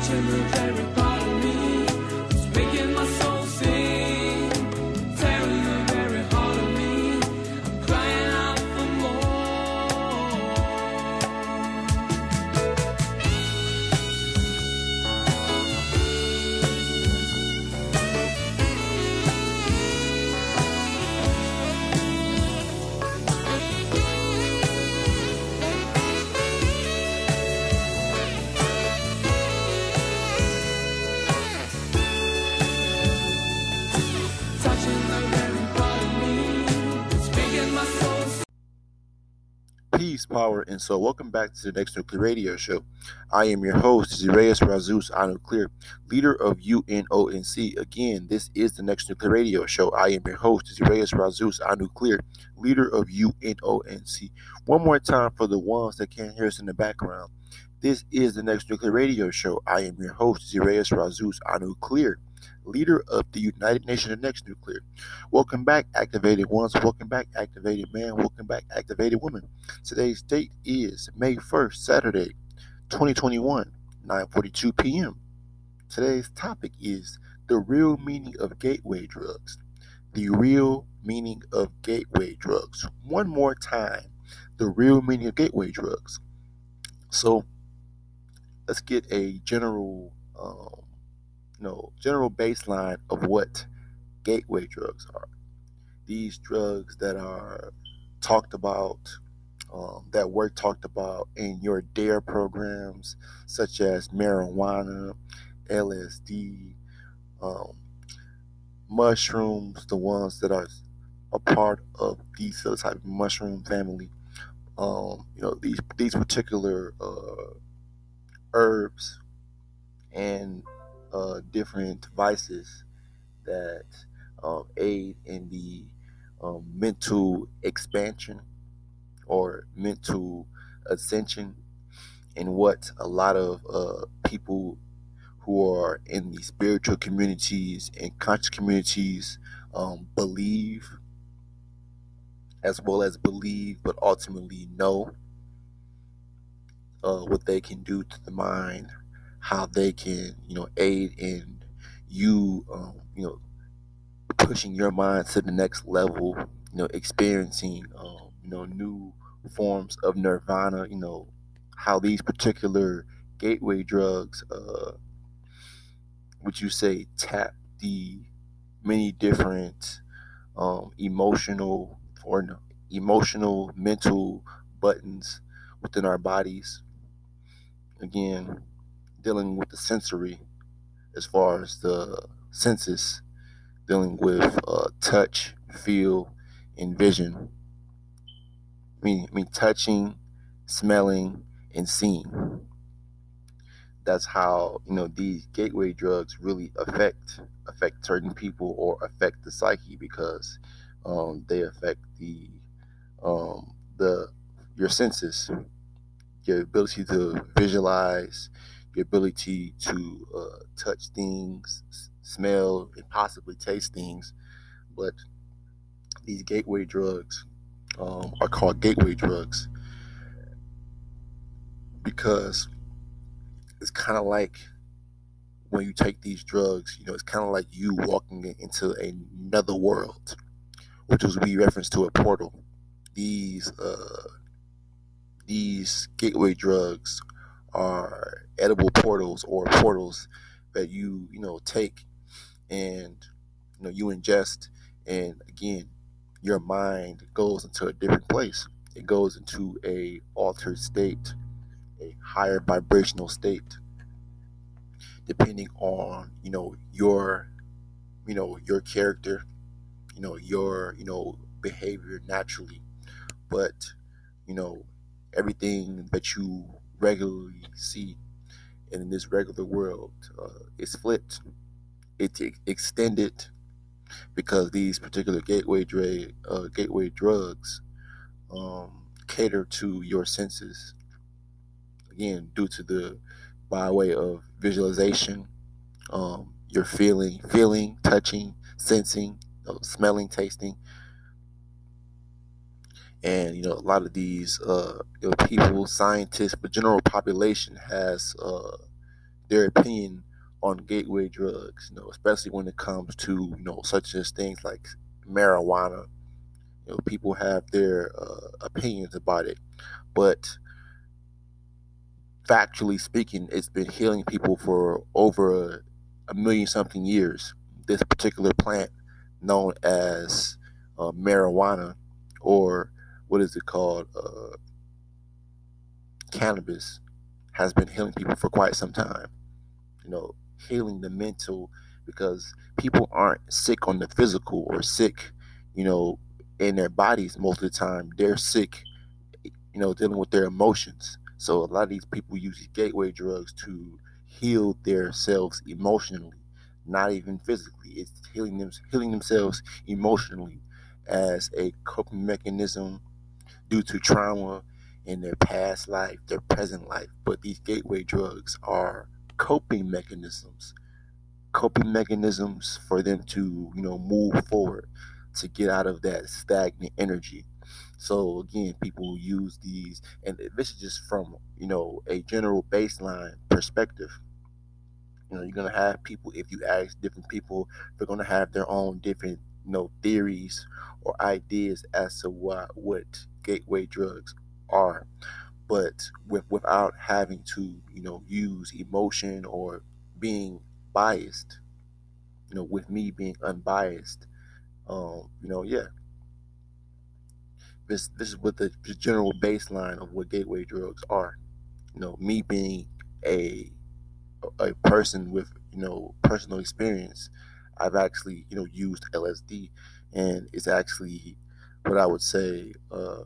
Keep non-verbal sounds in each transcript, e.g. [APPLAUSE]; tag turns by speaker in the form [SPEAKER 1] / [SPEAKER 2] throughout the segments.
[SPEAKER 1] touching the very
[SPEAKER 2] power, and so welcome back to the Next Nuclear Radio Show. I am your host, Zireus Razus Anuclear, leader of UNONC. Again, this is the Next Nuclear Radio Show. I am your host, Zireus Razus Anuclear, leader of UNONC. One more time for the ones that can't hear us in the background. This is the Next Nuclear Radio Show. I am your host, Zireus Razus Anuclear, leader of the United Nations Next Nuclear. Welcome back, activated ones. Welcome back, activated man. Welcome back, activated woman. Today's date is May 1st, Saturday, 2021, 9:42 p.m. Today's topic is the real meaning of gateway drugs. The real meaning of gateway drugs. One more time, the real meaning of gateway drugs. So, let's get a general, um, know, general baseline of what gateway drugs are. These drugs that are talked about um, that were talked about in your DARE programs, such as marijuana, LSD, um, mushrooms, the ones that are a part of the psilocybin mushroom family. Um, you know these these particular uh, herbs and uh, different devices that um, aid in the um, mental expansion or mental ascension and what a lot of uh, people who are in the spiritual communities and conscious communities um, believe as well as believe but ultimately know uh, what they can do to the mind how they can you know aid in you um, you know pushing your mind to the next level you know experiencing um, you know new forms of nirvana you know how these particular gateway drugs uh would you say tap the many different um emotional or no, emotional mental buttons within our bodies? Again dealing with the sensory as far as the senses dealing with uh, touch feel and vision. I mean, I mean touching smelling and seeing. That's how you know these gateway drugs really affect affect certain people or affect the psyche because um, they affect the um, the your senses your ability to visualize your ability to uh, touch things smell and possibly taste things but these gateway drugs um, are called gateway drugs because it's kind of like when you take these drugs, you know, it's kind of like you walking into another world, which was we reference to a portal. These uh, these gateway drugs are edible portals or portals that you you know take and you know you ingest, and again, your mind goes into a different place. It goes into a altered state, a higher vibrational state depending on you know your you know your character you know your you know behavior naturally but you know everything that you regularly see and in this regular world uh, is flipped. It's extended because these particular gateway dra- uh, gateway drugs um, cater to your senses. Again due to the by way of visualization um, you're feeling feeling touching sensing know, smelling tasting and you know a lot of these uh, you know, people scientists but general population has uh, their opinion on gateway drugs. You know, especially when it comes to you know such as things like marijuana. You know, people have their uh, opinions about it, but factually speaking, it's been healing people for over a, a million something years. This particular plant, known as uh, marijuana, or what is it called, uh, cannabis, has been healing people for quite some time. You know, healing the mental because people aren't sick on the physical or sick, you know, in their bodies most of the time. They're sick, you know, dealing with their emotions. So a lot of these people use these gateway drugs to heal themselves emotionally, not even physically. It's healing them, healing themselves emotionally as a coping mechanism due to trauma in their past life, their present life. But these gateway drugs are coping mechanisms, coping mechanisms for them to, you know, move forward, to get out of that stagnant energy. So again, people use these, and this is just from you know a general baseline perspective. You know, you're gonna have people if you ask different people, they're gonna have their own different know theories or ideas as to what what gateway drugs are, but with without having to you know use emotion or being biased. You know, with me being unbiased, um, you know, yeah, this this is what the general baseline of what gateway drugs are. You know, me being a a person with you know personal experience, I've actually you know used LSD, and it's actually what I would say uh,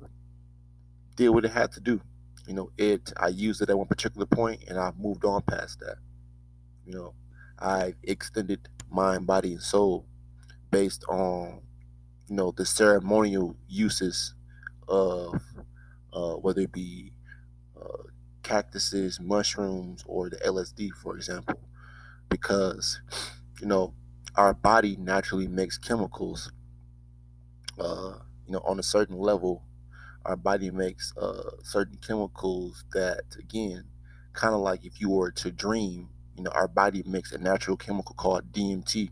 [SPEAKER 2] did what it had to do. You know, it I used it at one particular point, and I've moved on past that. You know, I extended mind, body, and soul based on you know the ceremonial uses of uh, whether it be uh, cactuses, mushrooms, or the LSD, for example, because you know our body naturally makes chemicals. Uh, you know, on a certain level, our body makes uh, certain chemicals that, again, kind of like if you were to dream, you know, our body makes a natural chemical called DMT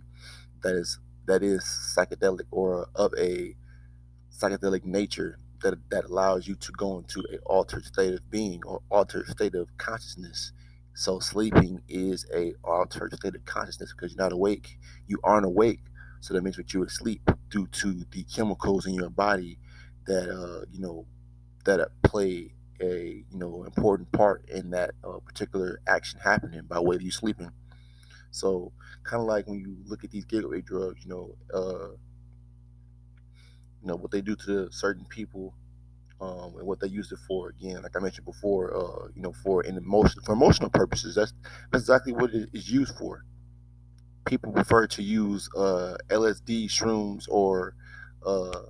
[SPEAKER 2] that is that is psychedelic or of a psychedelic nature that that allows you to go into a altered state of being or altered state of consciousness. So sleeping is a altered state of consciousness because you're not awake. You aren't awake, so that means that you're asleep due to the chemicals in your body that uh, you know that uh, play a you know important part in that uh, particular action happening by way of you sleeping. So kind of like when you look at these gateway drugs, you know, uh, you know what they do to certain people um, and what they use it for. Again, like I mentioned before, uh, you know, for in emotion for emotional purposes. That's that's exactly what it is used for. People prefer to use uh, LSD, shrooms, or uh,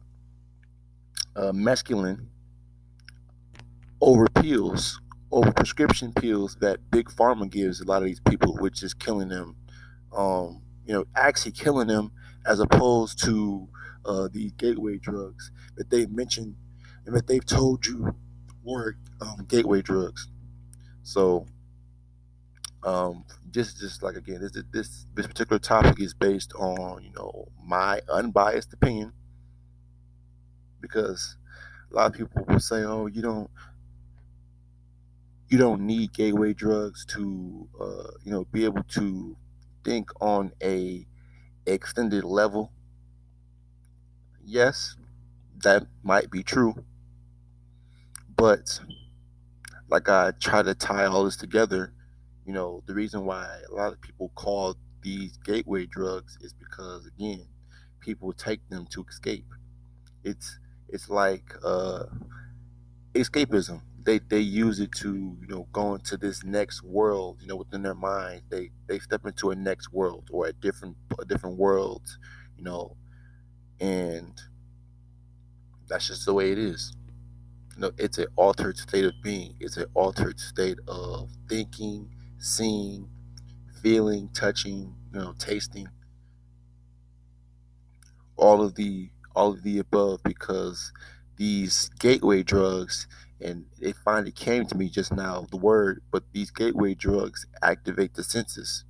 [SPEAKER 2] uh, over pills, over prescription pills that big pharma gives a lot of these people, which is killing them. Um, you know, actually killing them as opposed to uh, these gateway drugs that they mentioned and that they've told you were um, gateway drugs. So, um, just just like again, this this this particular topic is based on you know my unbiased opinion because a lot of people will say, "Oh, you don't." You don't need gateway drugs to, uh, you know, be able to think on a extended level. Yes, that might be true, but like I try to tie all this together, you know, the reason why a lot of people call these gateway drugs is because again, people take them to escape. It's it's like uh, escapism. They they use it to you know go into this next world. You know, within their mind, they they step into a next world or a different a different world. You know, and that's just the way it is. You know, it's an altered state of being. It's an altered state of thinking, seeing, feeling, touching, you know, tasting, all of the all of the above because these gateway drugs, and it finally came to me just now the word, but these gateway drugs activate the senses.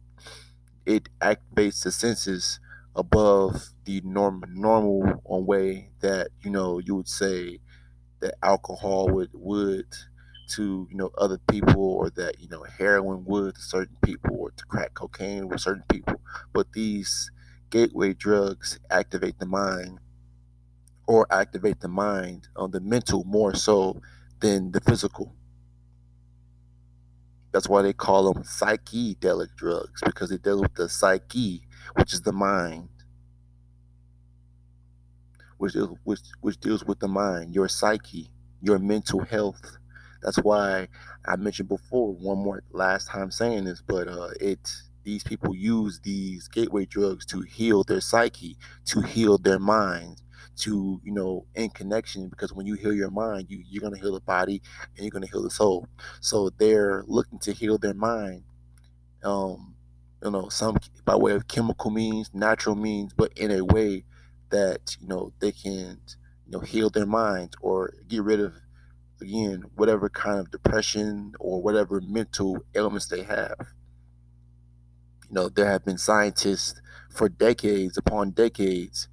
[SPEAKER 2] It activates the senses above the norm normal way that you know you would say that alcohol would would to you know other people or that you know heroin would to certain people or to crack cocaine with certain people. But these gateway drugs activate the mind or activate the mind on the mental more so than the physical. That's why they call them psychedelic drugs because they deal with the psyche which is the mind which, which, which deals with the mind your psyche your mental health that's why I mentioned before one more last time saying this, but uh, it these people use these gateway drugs to heal their psyche, to heal their mind, to you know in connection because when you heal your mind, you you're gonna heal the body and you're gonna heal the soul. So they're looking to heal their mind. Um, you know, some by way of chemical means, natural means, but in a way that you know they can you know heal their minds or get rid of again, whatever kind of depression or whatever mental ailments they have. You know, there have been scientists for decades upon decades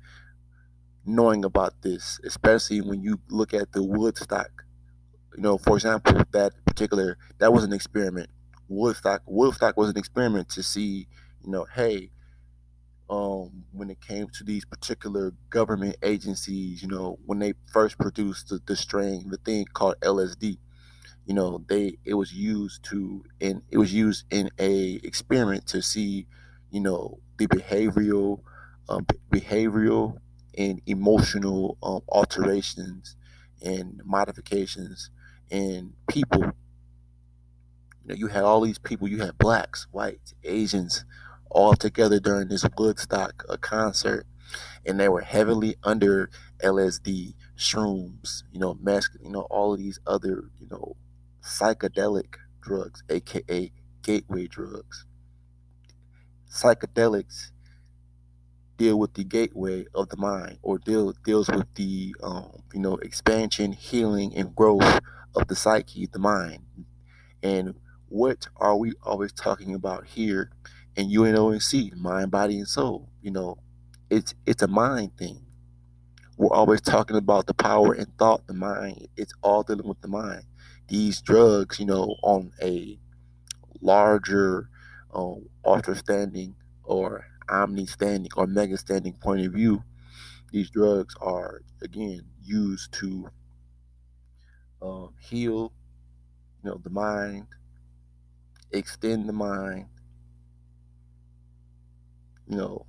[SPEAKER 2] knowing about this, especially when you look at the Woodstock. You know, for example, that particular that was an experiment. Woodstock Woodstock was an experiment to see, you know, hey, um, when it came to these particular government agencies, you know, when they first produced the, the strain, the thing called LSD, you know, they it was used to and it was used in a experiment to see, you know, the behavioral, um, behavioral and emotional um, alterations and modifications in people. You know, you had all these people. You had blacks, whites, Asians, all together during this Woodstock concert, and they were heavily under LSD, shrooms, you know, mask, you know, all of these other, you know, psychedelic drugs, aka gateway drugs. Psychedelics deal with the gateway of the mind, or deal deals with the, um, you know, expansion, healing, and growth of the psyche, the mind, and what are we always talking about here and you and UNONC, mind, body, and soul. You know, it's it's a mind thing. We're always talking about the power and thought, the mind. It's all dealing with the mind. These drugs, you know, on a larger um, ultra standing or omni standing or mega standing point of view, these drugs are again used to um, heal, you know, the mind, extend the mind, you know,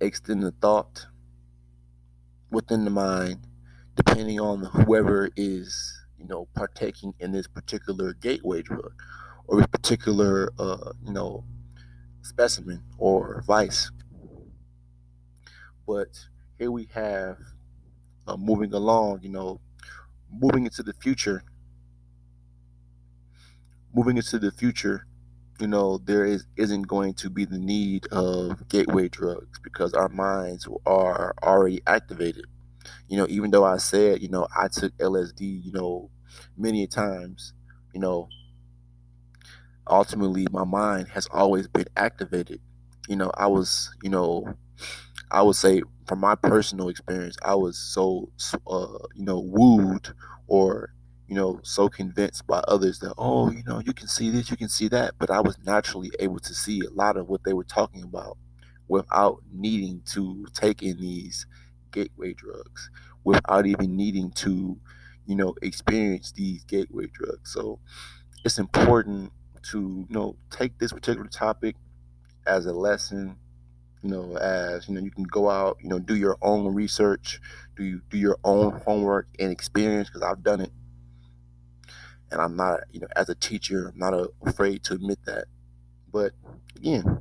[SPEAKER 2] extend the thought within the mind, depending on whoever is, you know, partaking in this particular gateway drug or this particular, uh, you know, specimen or vice. But here we have uh, moving along, you know, moving into the future, moving into the future you know there is isn't going to be the need of gateway drugs because our minds are already activated. You know even though i said you know i took lsd you know many times you know ultimately my mind has always been activated. You know i was you know i would say from my personal experience i was so uh, you know wooed or you know, so convinced by others that, oh, you know, you can see this, you can see that. But I was naturally able to see a lot of what they were talking about without needing to take in these gateway drugs, without even needing to, you know, experience these gateway drugs. So it's important to, you know, take this particular topic as a lesson you know, as you know, you can go out, you know, do your own research, do you do your own homework and experience because I've done it and I'm not, you know, as a teacher, I'm not uh, afraid to admit that. But again,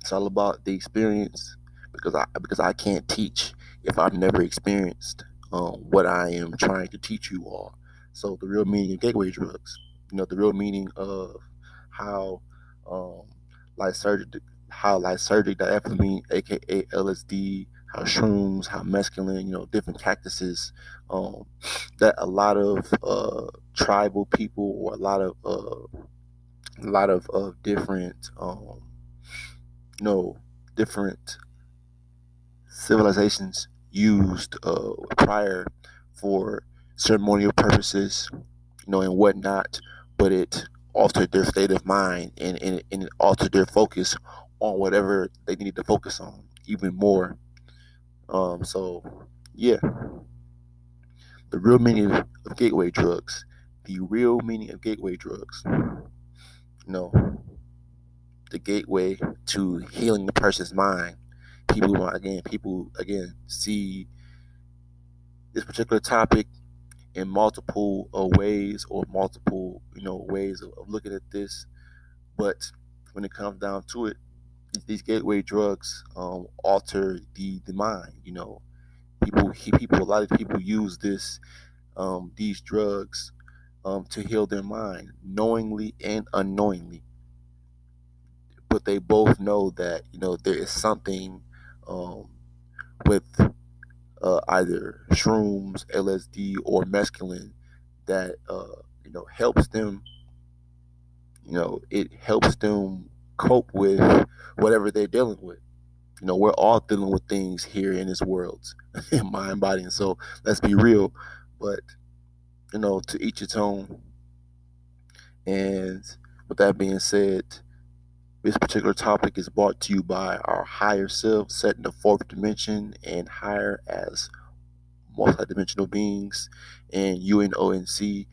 [SPEAKER 2] it's all about the experience because I because I can't teach if I've never experienced um, what I am trying to teach you all. So the real meaning of gateway drugs, you know, the real meaning of how um, lysergic, how lysergic diethylamine, aka LSD, how shrooms, how mescaline, you know, different cactuses, um, [SNIFFS] that a lot of uh, tribal people or a lot of uh, a lot of, of different, um, you know, different civilizations used uh, prior for ceremonial purposes, you know, and whatnot, but it altered their state of mind and, and, and it altered their focus on whatever they needed to focus on even more. Um, so, yeah, the real meaning of, gateway drugs, the real meaning of gateway drugs, No, the gateway to healing the person's mind. People, again, people, again, see this particular topic in multiple uh, ways or multiple you know ways of, of, looking at this. But when it comes down to it these gateway drugs um, alter the the mind you know people people a lot of people use this um, these drugs um, to heal their mind knowingly and unknowingly but they both know that you know there is something um, with uh, either shrooms, LSD, or mescaline that uh, you know helps them. You know, it helps them cope with whatever they're dealing with. You know, we're all dealing with things here in this world, [LAUGHS] in mind, body, and soul. Let's be real, but you know, to each its own. And with that being said, this particular topic is brought to you by our higher self, set in the fourth dimension and higher as multidimensional beings, and UNONC,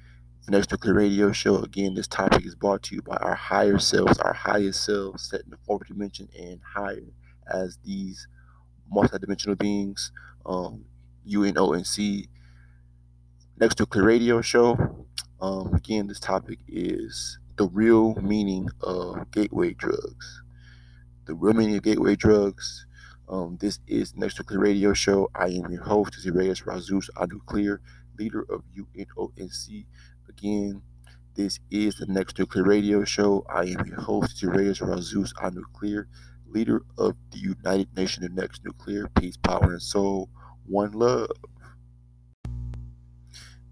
[SPEAKER 2] Next Nuclear Radio Show. Again, this topic is brought to you by our higher selves, our highest selves, set in the fourth dimension and higher as these multidimensional beings. Um, UNONC, Next Nuclear Radio Show. Um, again, this topic is the real meaning of gateway drugs. The real meaning of gateway drugs. Um, this is Next Nuclear Radio Show. I am your host, Zirayas Razus Anuclear, leader of UNONC. Again, this is the Next Nuclear Radio Show. I am your host, Zirayas Razus Nuclear, leader of the United Nations of Next Nuclear, Peace, Power, and Soul. One love.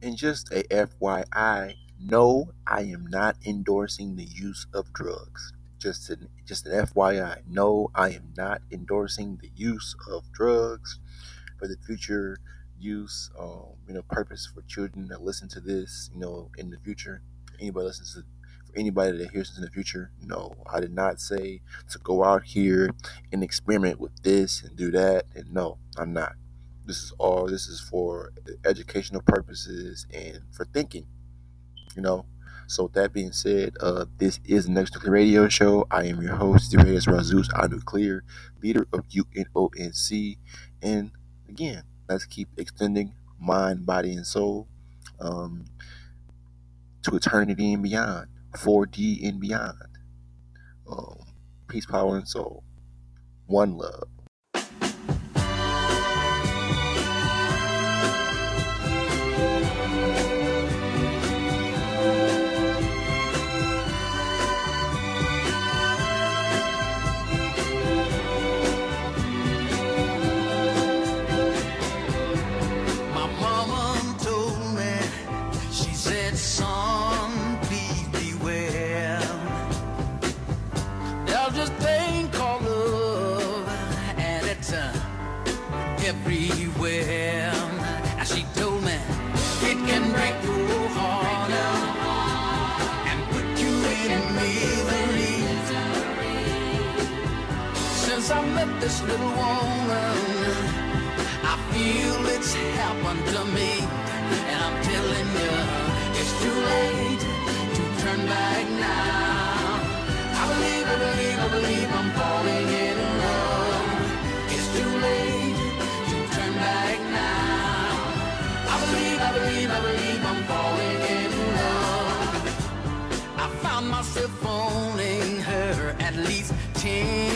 [SPEAKER 2] And just a FYI, no, I am not endorsing the use of drugs. Just an, just an FYI. No, I am not endorsing the use of drugs for the future use, um, you know, purpose for children that listen to this, you know, in the future. Anybody listens to for anybody that hears this in the future, no, I did not say to go out here and experiment with this and do that. And no, I'm not. This is all. This is for educational purposes and for thinking you know. So with that being said, uh, this is the Next Nuclear Radio Show. I am your host, Darius Razus I Nuclear, leader of UNONC. And again, let's keep extending mind, body, and soul um, to eternity and beyond, 4D and beyond. Um, peace, power, and soul. One love.
[SPEAKER 1] Little woman, I feel it's happened to me, and I'm telling you, it's too late to turn back now. I believe, I believe, I believe I'm falling in love. It's too late to turn back now. I believe, I believe, I believe I'm falling in love. I found myself phoning her at least ten